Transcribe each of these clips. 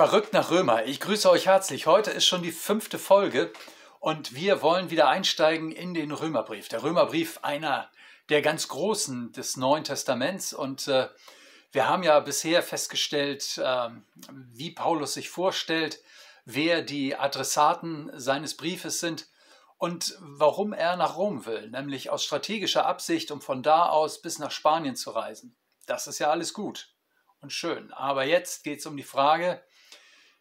Verrückt nach Römer. Ich grüße euch herzlich. Heute ist schon die fünfte Folge und wir wollen wieder einsteigen in den Römerbrief. Der Römerbrief, einer der ganz großen des Neuen Testaments. Und äh, wir haben ja bisher festgestellt, äh, wie Paulus sich vorstellt, wer die Adressaten seines Briefes sind und warum er nach Rom will, nämlich aus strategischer Absicht, um von da aus bis nach Spanien zu reisen. Das ist ja alles gut und schön. Aber jetzt geht es um die Frage,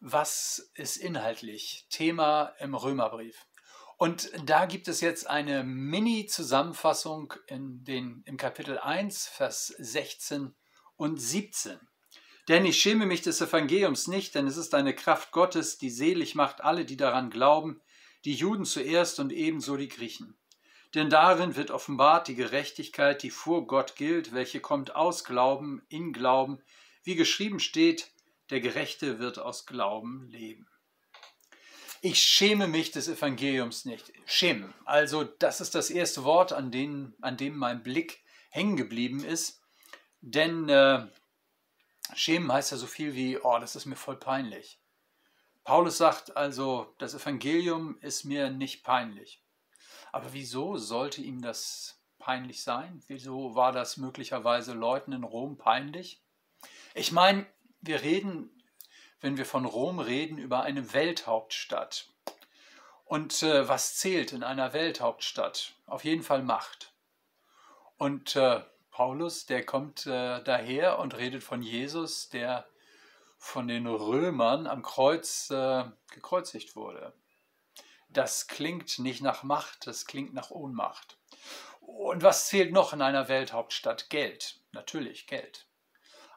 was ist inhaltlich Thema im Römerbrief? Und da gibt es jetzt eine Mini-Zusammenfassung in den, im Kapitel 1, Vers 16 und 17. Denn ich schäme mich des Evangeliums nicht, denn es ist eine Kraft Gottes, die selig macht alle, die daran glauben, die Juden zuerst und ebenso die Griechen. Denn darin wird offenbart die Gerechtigkeit, die vor Gott gilt, welche kommt aus Glauben, in Glauben, wie geschrieben steht, der Gerechte wird aus Glauben leben. Ich schäme mich des Evangeliums nicht. Schämen. Also das ist das erste Wort, an, den, an dem mein Blick hängen geblieben ist. Denn äh, schämen heißt ja so viel wie, oh, das ist mir voll peinlich. Paulus sagt also, das Evangelium ist mir nicht peinlich. Aber wieso sollte ihm das peinlich sein? Wieso war das möglicherweise Leuten in Rom peinlich? Ich meine, wir reden, wenn wir von Rom reden, über eine Welthauptstadt. Und äh, was zählt in einer Welthauptstadt? Auf jeden Fall Macht. Und äh, Paulus, der kommt äh, daher und redet von Jesus, der von den Römern am Kreuz äh, gekreuzigt wurde. Das klingt nicht nach Macht, das klingt nach Ohnmacht. Und was zählt noch in einer Welthauptstadt? Geld. Natürlich Geld.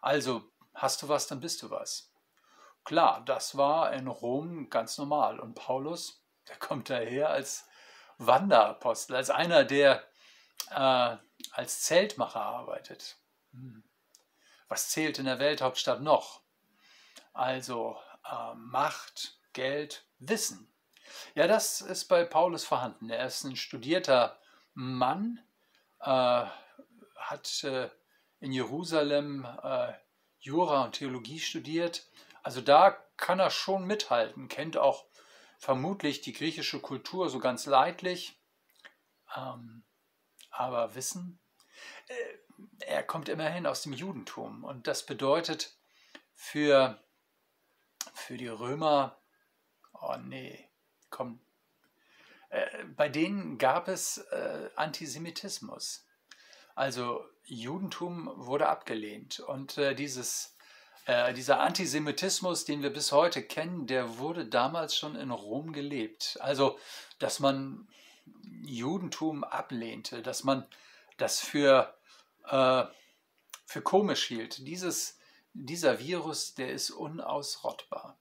Also hast du was, dann bist du was. Klar, das war in Rom ganz normal. Und Paulus, der kommt daher als Wanderapostel, als einer, der äh, als Zeltmacher arbeitet. Hm. Was zählt in der Welthauptstadt noch? Also äh, Macht, Geld, Wissen. Ja, das ist bei Paulus vorhanden. Er ist ein studierter Mann, äh, hat äh, in Jerusalem äh, Jura und Theologie studiert. Also da kann er schon mithalten, kennt auch vermutlich die griechische Kultur so ganz leidlich. Ähm, aber Wissen, äh, er kommt immerhin aus dem Judentum und das bedeutet für, für die Römer, oh nee, komm, äh, bei denen gab es äh, Antisemitismus. Also Judentum wurde abgelehnt und äh, dieses, äh, dieser Antisemitismus, den wir bis heute kennen, der wurde damals schon in Rom gelebt. Also, dass man Judentum ablehnte, dass man das für, äh, für komisch hielt. Dieses, dieser Virus, der ist unausrottbar.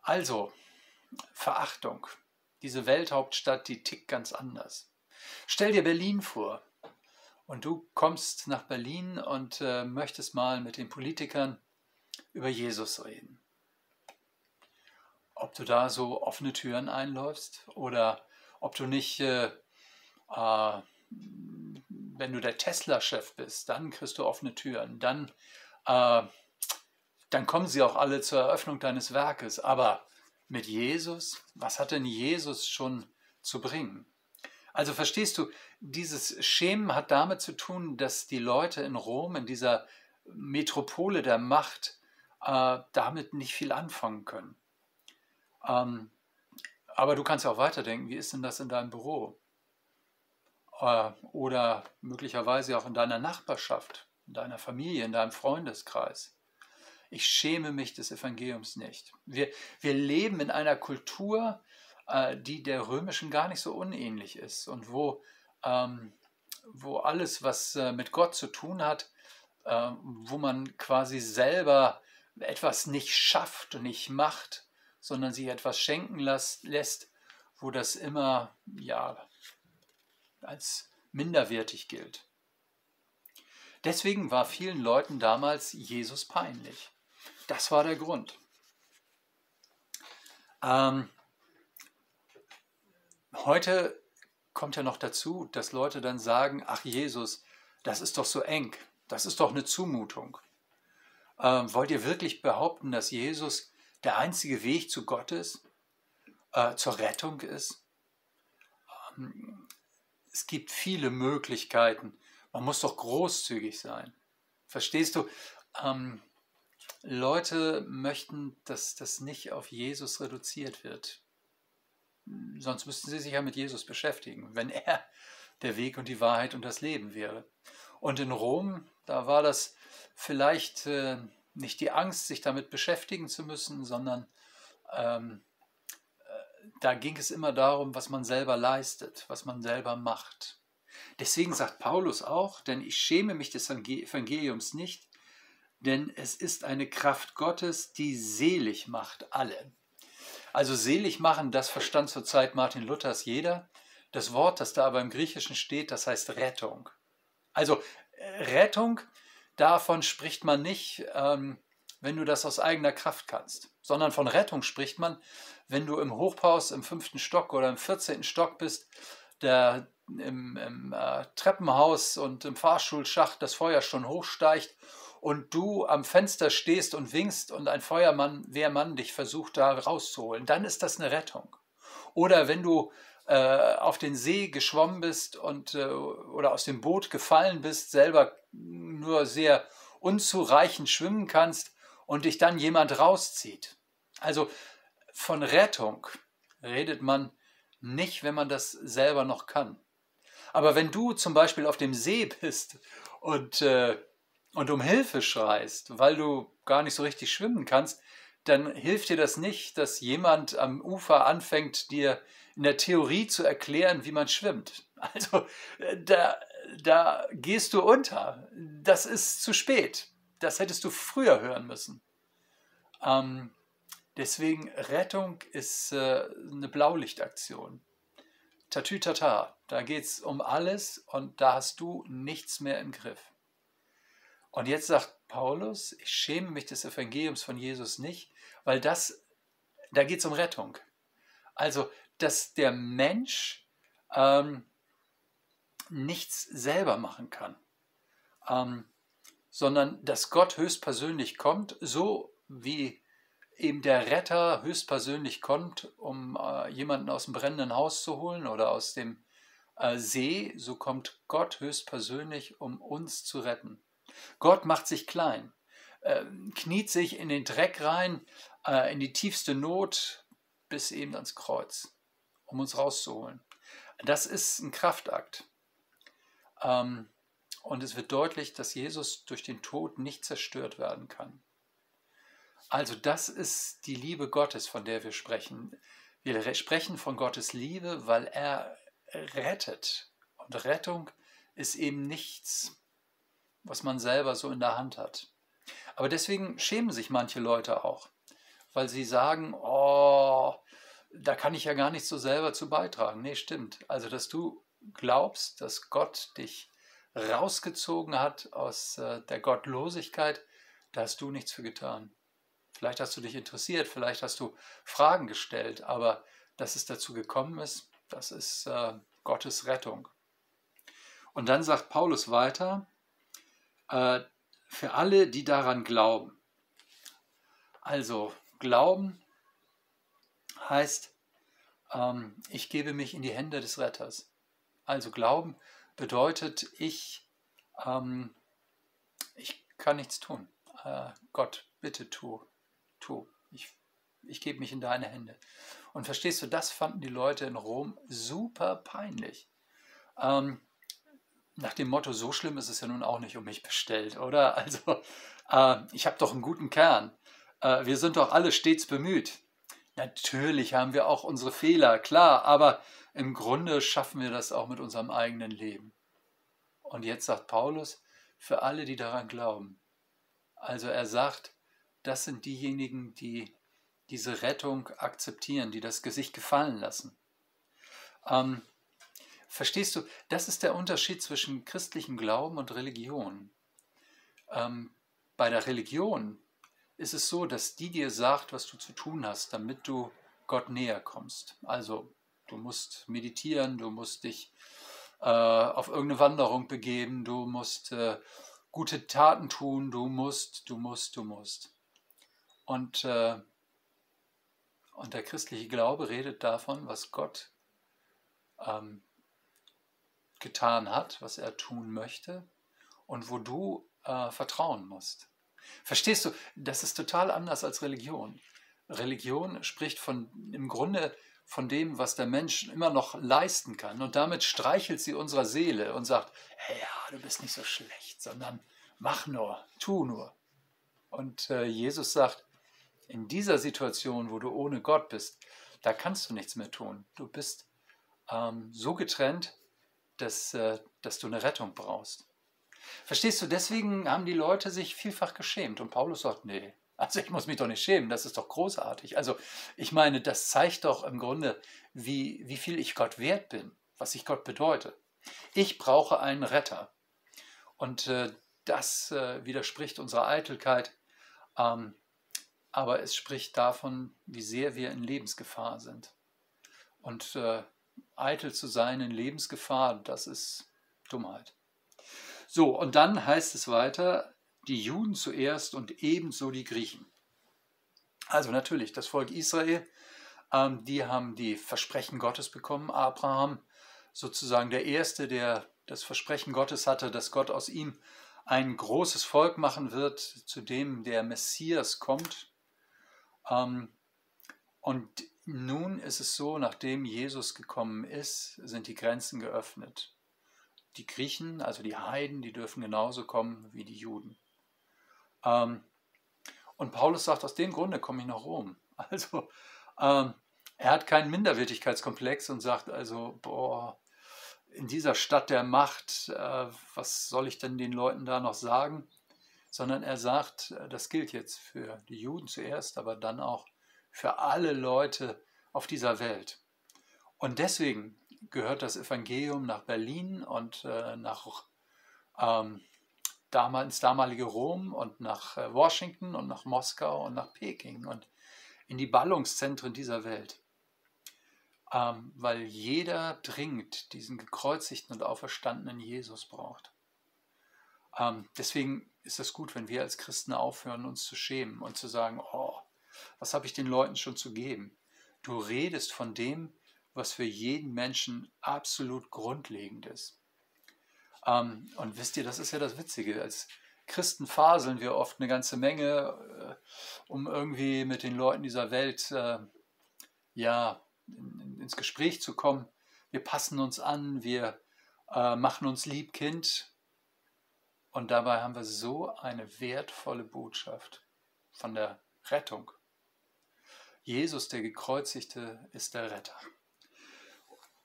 Also, Verachtung. Diese Welthauptstadt, die tickt ganz anders. Stell dir Berlin vor und du kommst nach Berlin und äh, möchtest mal mit den Politikern über Jesus reden. Ob du da so offene Türen einläufst oder ob du nicht, äh, äh, wenn du der Tesla-Chef bist, dann kriegst du offene Türen. Dann, äh, dann kommen sie auch alle zur Eröffnung deines Werkes. Aber mit Jesus, was hat denn Jesus schon zu bringen? Also verstehst du, dieses Schemen hat damit zu tun, dass die Leute in Rom, in dieser Metropole der Macht, äh, damit nicht viel anfangen können. Ähm, aber du kannst ja auch weiterdenken, wie ist denn das in deinem Büro? Äh, oder möglicherweise auch in deiner Nachbarschaft, in deiner Familie, in deinem Freundeskreis. Ich schäme mich des Evangeliums nicht. Wir, wir leben in einer Kultur, die der römischen gar nicht so unähnlich ist und wo, ähm, wo alles, was äh, mit Gott zu tun hat, äh, wo man quasi selber etwas nicht schafft und nicht macht, sondern sich etwas schenken las, lässt, wo das immer ja als minderwertig gilt. Deswegen war vielen Leuten damals Jesus peinlich. Das war der Grund. Ähm, Heute kommt ja noch dazu, dass Leute dann sagen, ach Jesus, das ist doch so eng, das ist doch eine Zumutung. Ähm, wollt ihr wirklich behaupten, dass Jesus der einzige Weg zu Gott ist, äh, zur Rettung ist? Ähm, es gibt viele Möglichkeiten. Man muss doch großzügig sein. Verstehst du? Ähm, Leute möchten, dass das nicht auf Jesus reduziert wird. Sonst müssten sie sich ja mit Jesus beschäftigen, wenn er der Weg und die Wahrheit und das Leben wäre. Und in Rom, da war das vielleicht äh, nicht die Angst, sich damit beschäftigen zu müssen, sondern ähm, äh, da ging es immer darum, was man selber leistet, was man selber macht. Deswegen sagt Paulus auch, denn ich schäme mich des Evangeliums nicht, denn es ist eine Kraft Gottes, die selig macht alle. Also selig machen, das verstand zur Zeit Martin Luthers jeder. Das Wort, das da aber im Griechischen steht, das heißt Rettung. Also äh, Rettung, davon spricht man nicht, ähm, wenn du das aus eigener Kraft kannst, sondern von Rettung spricht man, wenn du im Hochhaus im fünften Stock oder im vierzehnten Stock bist, der im, im äh, Treppenhaus und im Fahrschulschacht das Feuer schon hochsteigt und du am Fenster stehst und winkst und ein Feuermann, Wehrmann dich versucht da rauszuholen, dann ist das eine Rettung. Oder wenn du äh, auf den See geschwommen bist und äh, oder aus dem Boot gefallen bist, selber nur sehr unzureichend schwimmen kannst und dich dann jemand rauszieht. Also von Rettung redet man nicht, wenn man das selber noch kann. Aber wenn du zum Beispiel auf dem See bist und äh, und um Hilfe schreist, weil du gar nicht so richtig schwimmen kannst, dann hilft dir das nicht, dass jemand am Ufer anfängt, dir in der Theorie zu erklären, wie man schwimmt. Also da, da gehst du unter. Das ist zu spät. Das hättest du früher hören müssen. Ähm, deswegen Rettung ist äh, eine Blaulichtaktion. Tatütata, da geht es um alles und da hast du nichts mehr im Griff. Und jetzt sagt Paulus, ich schäme mich des Evangeliums von Jesus nicht, weil das, da geht es um Rettung. Also, dass der Mensch ähm, nichts selber machen kann, ähm, sondern dass Gott höchstpersönlich kommt, so wie eben der Retter höchstpersönlich kommt, um äh, jemanden aus dem brennenden Haus zu holen oder aus dem äh, See, so kommt Gott höchstpersönlich, um uns zu retten. Gott macht sich klein, äh, kniet sich in den Dreck rein, äh, in die tiefste Not bis eben ans Kreuz, um uns rauszuholen. Das ist ein Kraftakt. Ähm, und es wird deutlich, dass Jesus durch den Tod nicht zerstört werden kann. Also das ist die Liebe Gottes, von der wir sprechen. Wir sprechen von Gottes Liebe, weil er rettet. Und Rettung ist eben nichts was man selber so in der Hand hat. Aber deswegen schämen sich manche Leute auch, weil sie sagen, oh, da kann ich ja gar nicht so selber zu beitragen. Nee, stimmt. Also, dass du glaubst, dass Gott dich rausgezogen hat aus äh, der Gottlosigkeit, da hast du nichts für getan. Vielleicht hast du dich interessiert, vielleicht hast du Fragen gestellt, aber dass es dazu gekommen ist, das ist äh, Gottes Rettung. Und dann sagt Paulus weiter, äh, für alle, die daran glauben. Also Glauben heißt, ähm, ich gebe mich in die Hände des Retters. Also Glauben bedeutet, ich, ähm, ich kann nichts tun. Äh, Gott, bitte tu, tu. Ich, ich gebe mich in deine Hände. Und verstehst du, das fanden die Leute in Rom super peinlich. Ähm, nach dem Motto, so schlimm ist es ja nun auch nicht um mich bestellt, oder? Also, äh, ich habe doch einen guten Kern. Äh, wir sind doch alle stets bemüht. Natürlich haben wir auch unsere Fehler, klar, aber im Grunde schaffen wir das auch mit unserem eigenen Leben. Und jetzt sagt Paulus, für alle, die daran glauben. Also er sagt, das sind diejenigen, die diese Rettung akzeptieren, die das Gesicht gefallen lassen. Ähm, Verstehst du, das ist der Unterschied zwischen christlichem Glauben und Religion. Ähm, bei der Religion ist es so, dass die dir sagt, was du zu tun hast, damit du Gott näher kommst. Also du musst meditieren, du musst dich äh, auf irgendeine Wanderung begeben, du musst äh, gute Taten tun, du musst, du musst, du musst. Und, äh, und der christliche Glaube redet davon, was Gott ähm, getan hat, was er tun möchte und wo du äh, vertrauen musst. Verstehst du, das ist total anders als Religion. Religion spricht von im Grunde von dem, was der Mensch immer noch leisten kann. Und damit streichelt sie unserer Seele und sagt, hey, ja, du bist nicht so schlecht, sondern mach nur, tu nur. Und äh, Jesus sagt, in dieser Situation, wo du ohne Gott bist, da kannst du nichts mehr tun. Du bist ähm, so getrennt, dass, äh, dass du eine Rettung brauchst. Verstehst du, deswegen haben die Leute sich vielfach geschämt. Und Paulus sagt, nee, also ich muss mich doch nicht schämen, das ist doch großartig. Also ich meine, das zeigt doch im Grunde, wie, wie viel ich Gott wert bin, was ich Gott bedeute. Ich brauche einen Retter. Und äh, das äh, widerspricht unserer Eitelkeit, ähm, aber es spricht davon, wie sehr wir in Lebensgefahr sind. Und äh, eitel zu sein in Lebensgefahr, das ist Dummheit. So, und dann heißt es weiter, die Juden zuerst und ebenso die Griechen. Also natürlich, das Volk Israel, ähm, die haben die Versprechen Gottes bekommen. Abraham, sozusagen der Erste, der das Versprechen Gottes hatte, dass Gott aus ihm ein großes Volk machen wird, zu dem der Messias kommt. Ähm, und nun ist es so, nachdem Jesus gekommen ist, sind die Grenzen geöffnet. Die Griechen, also die Heiden, die dürfen genauso kommen wie die Juden. Ähm, und Paulus sagt, aus dem Grunde komme ich nach Rom. Also ähm, er hat keinen Minderwertigkeitskomplex und sagt also, boah, in dieser Stadt der Macht, äh, was soll ich denn den Leuten da noch sagen? Sondern er sagt, äh, das gilt jetzt für die Juden zuerst, aber dann auch für alle Leute auf dieser Welt. Und deswegen gehört das Evangelium nach Berlin und äh, nach ähm, ins damalige Rom und nach äh, Washington und nach Moskau und nach Peking und in die Ballungszentren dieser Welt. Ähm, weil jeder dringend diesen gekreuzigten und auferstandenen Jesus braucht. Ähm, deswegen ist es gut, wenn wir als Christen aufhören, uns zu schämen und zu sagen, oh, was habe ich den Leuten schon zu geben? Du redest von dem, was für jeden Menschen absolut grundlegend ist. Ähm, und wisst ihr, das ist ja das Witzige. Als Christen faseln wir oft eine ganze Menge, äh, um irgendwie mit den Leuten dieser Welt äh, ja, in, ins Gespräch zu kommen. Wir passen uns an, wir äh, machen uns lieb Kind. Und dabei haben wir so eine wertvolle Botschaft von der Rettung. Jesus, der Gekreuzigte, ist der Retter.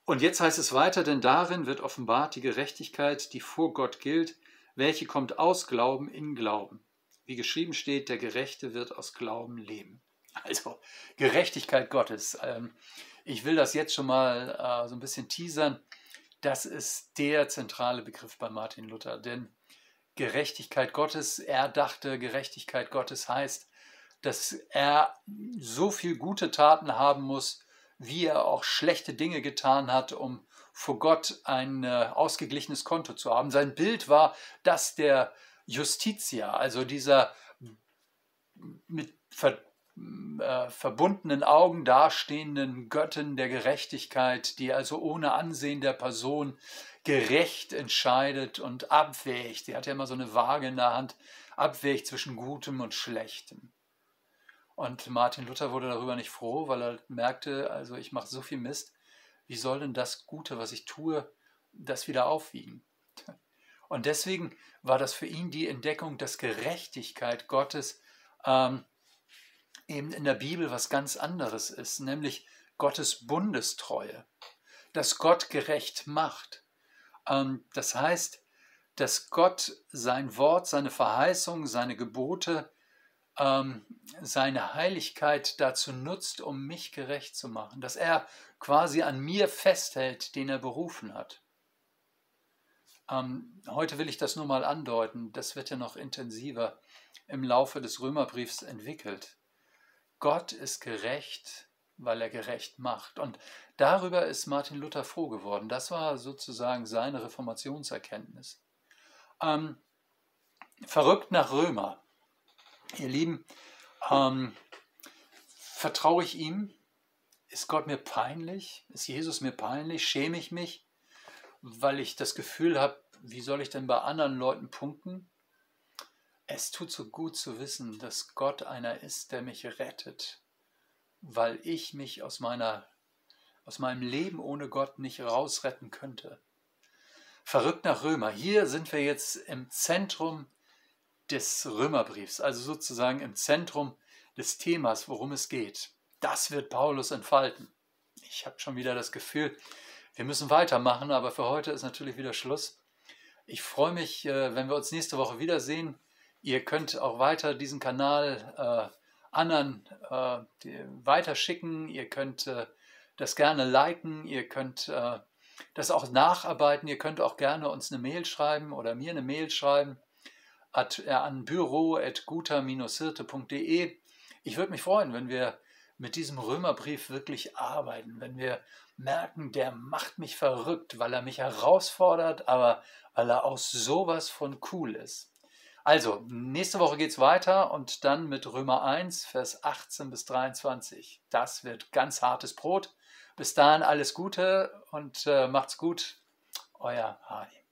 Und jetzt heißt es weiter, denn darin wird offenbart die Gerechtigkeit, die vor Gott gilt, welche kommt aus Glauben in Glauben. Wie geschrieben steht, der Gerechte wird aus Glauben leben. Also Gerechtigkeit Gottes. Ähm, ich will das jetzt schon mal äh, so ein bisschen teasern. Das ist der zentrale Begriff bei Martin Luther. Denn Gerechtigkeit Gottes, er dachte, Gerechtigkeit Gottes heißt, dass er so viel gute Taten haben muss, wie er auch schlechte Dinge getan hat, um vor Gott ein äh, ausgeglichenes Konto zu haben. Sein Bild war das der Justitia, also dieser mit ver, äh, verbundenen Augen dastehenden Göttin der Gerechtigkeit, die also ohne Ansehen der Person gerecht entscheidet und abwägt. Die hat ja immer so eine Waage in der Hand, abwägt zwischen Gutem und Schlechtem. Und Martin Luther wurde darüber nicht froh, weil er merkte, also ich mache so viel Mist, wie soll denn das Gute, was ich tue, das wieder aufwiegen? Und deswegen war das für ihn die Entdeckung, dass Gerechtigkeit Gottes ähm, eben in der Bibel was ganz anderes ist, nämlich Gottes Bundestreue, dass Gott gerecht macht. Ähm, das heißt, dass Gott sein Wort, seine Verheißung, seine Gebote ähm, seine Heiligkeit dazu nutzt, um mich gerecht zu machen, dass er quasi an mir festhält, den er berufen hat. Ähm, heute will ich das nur mal andeuten, das wird ja noch intensiver im Laufe des Römerbriefs entwickelt. Gott ist gerecht, weil er gerecht macht. Und darüber ist Martin Luther froh geworden. Das war sozusagen seine Reformationserkenntnis. Ähm, Verrückt nach Römer. Ihr Lieben, ähm, vertraue ich ihm? Ist Gott mir peinlich? Ist Jesus mir peinlich? Schäme ich mich, weil ich das Gefühl habe, wie soll ich denn bei anderen Leuten punkten? Es tut so gut zu wissen, dass Gott einer ist, der mich rettet, weil ich mich aus, meiner, aus meinem Leben ohne Gott nicht rausretten könnte. Verrückt nach Römer. Hier sind wir jetzt im Zentrum des Römerbriefs, also sozusagen im Zentrum des Themas, worum es geht. Das wird Paulus entfalten. Ich habe schon wieder das Gefühl, wir müssen weitermachen, aber für heute ist natürlich wieder Schluss. Ich freue mich, äh, wenn wir uns nächste Woche wiedersehen. Ihr könnt auch weiter diesen Kanal äh, anderen äh, weiterschicken. Ihr könnt äh, das gerne liken. Ihr könnt äh, das auch nacharbeiten. Ihr könnt auch gerne uns eine Mail schreiben oder mir eine Mail schreiben an büro.guter-hirte.de. Ich würde mich freuen, wenn wir mit diesem Römerbrief wirklich arbeiten, wenn wir merken, der macht mich verrückt, weil er mich herausfordert, aber weil er auch sowas von cool ist. Also, nächste Woche geht es weiter und dann mit Römer 1, Vers 18 bis 23. Das wird ganz hartes Brot. Bis dahin alles Gute und äh, macht's gut. Euer Hardy.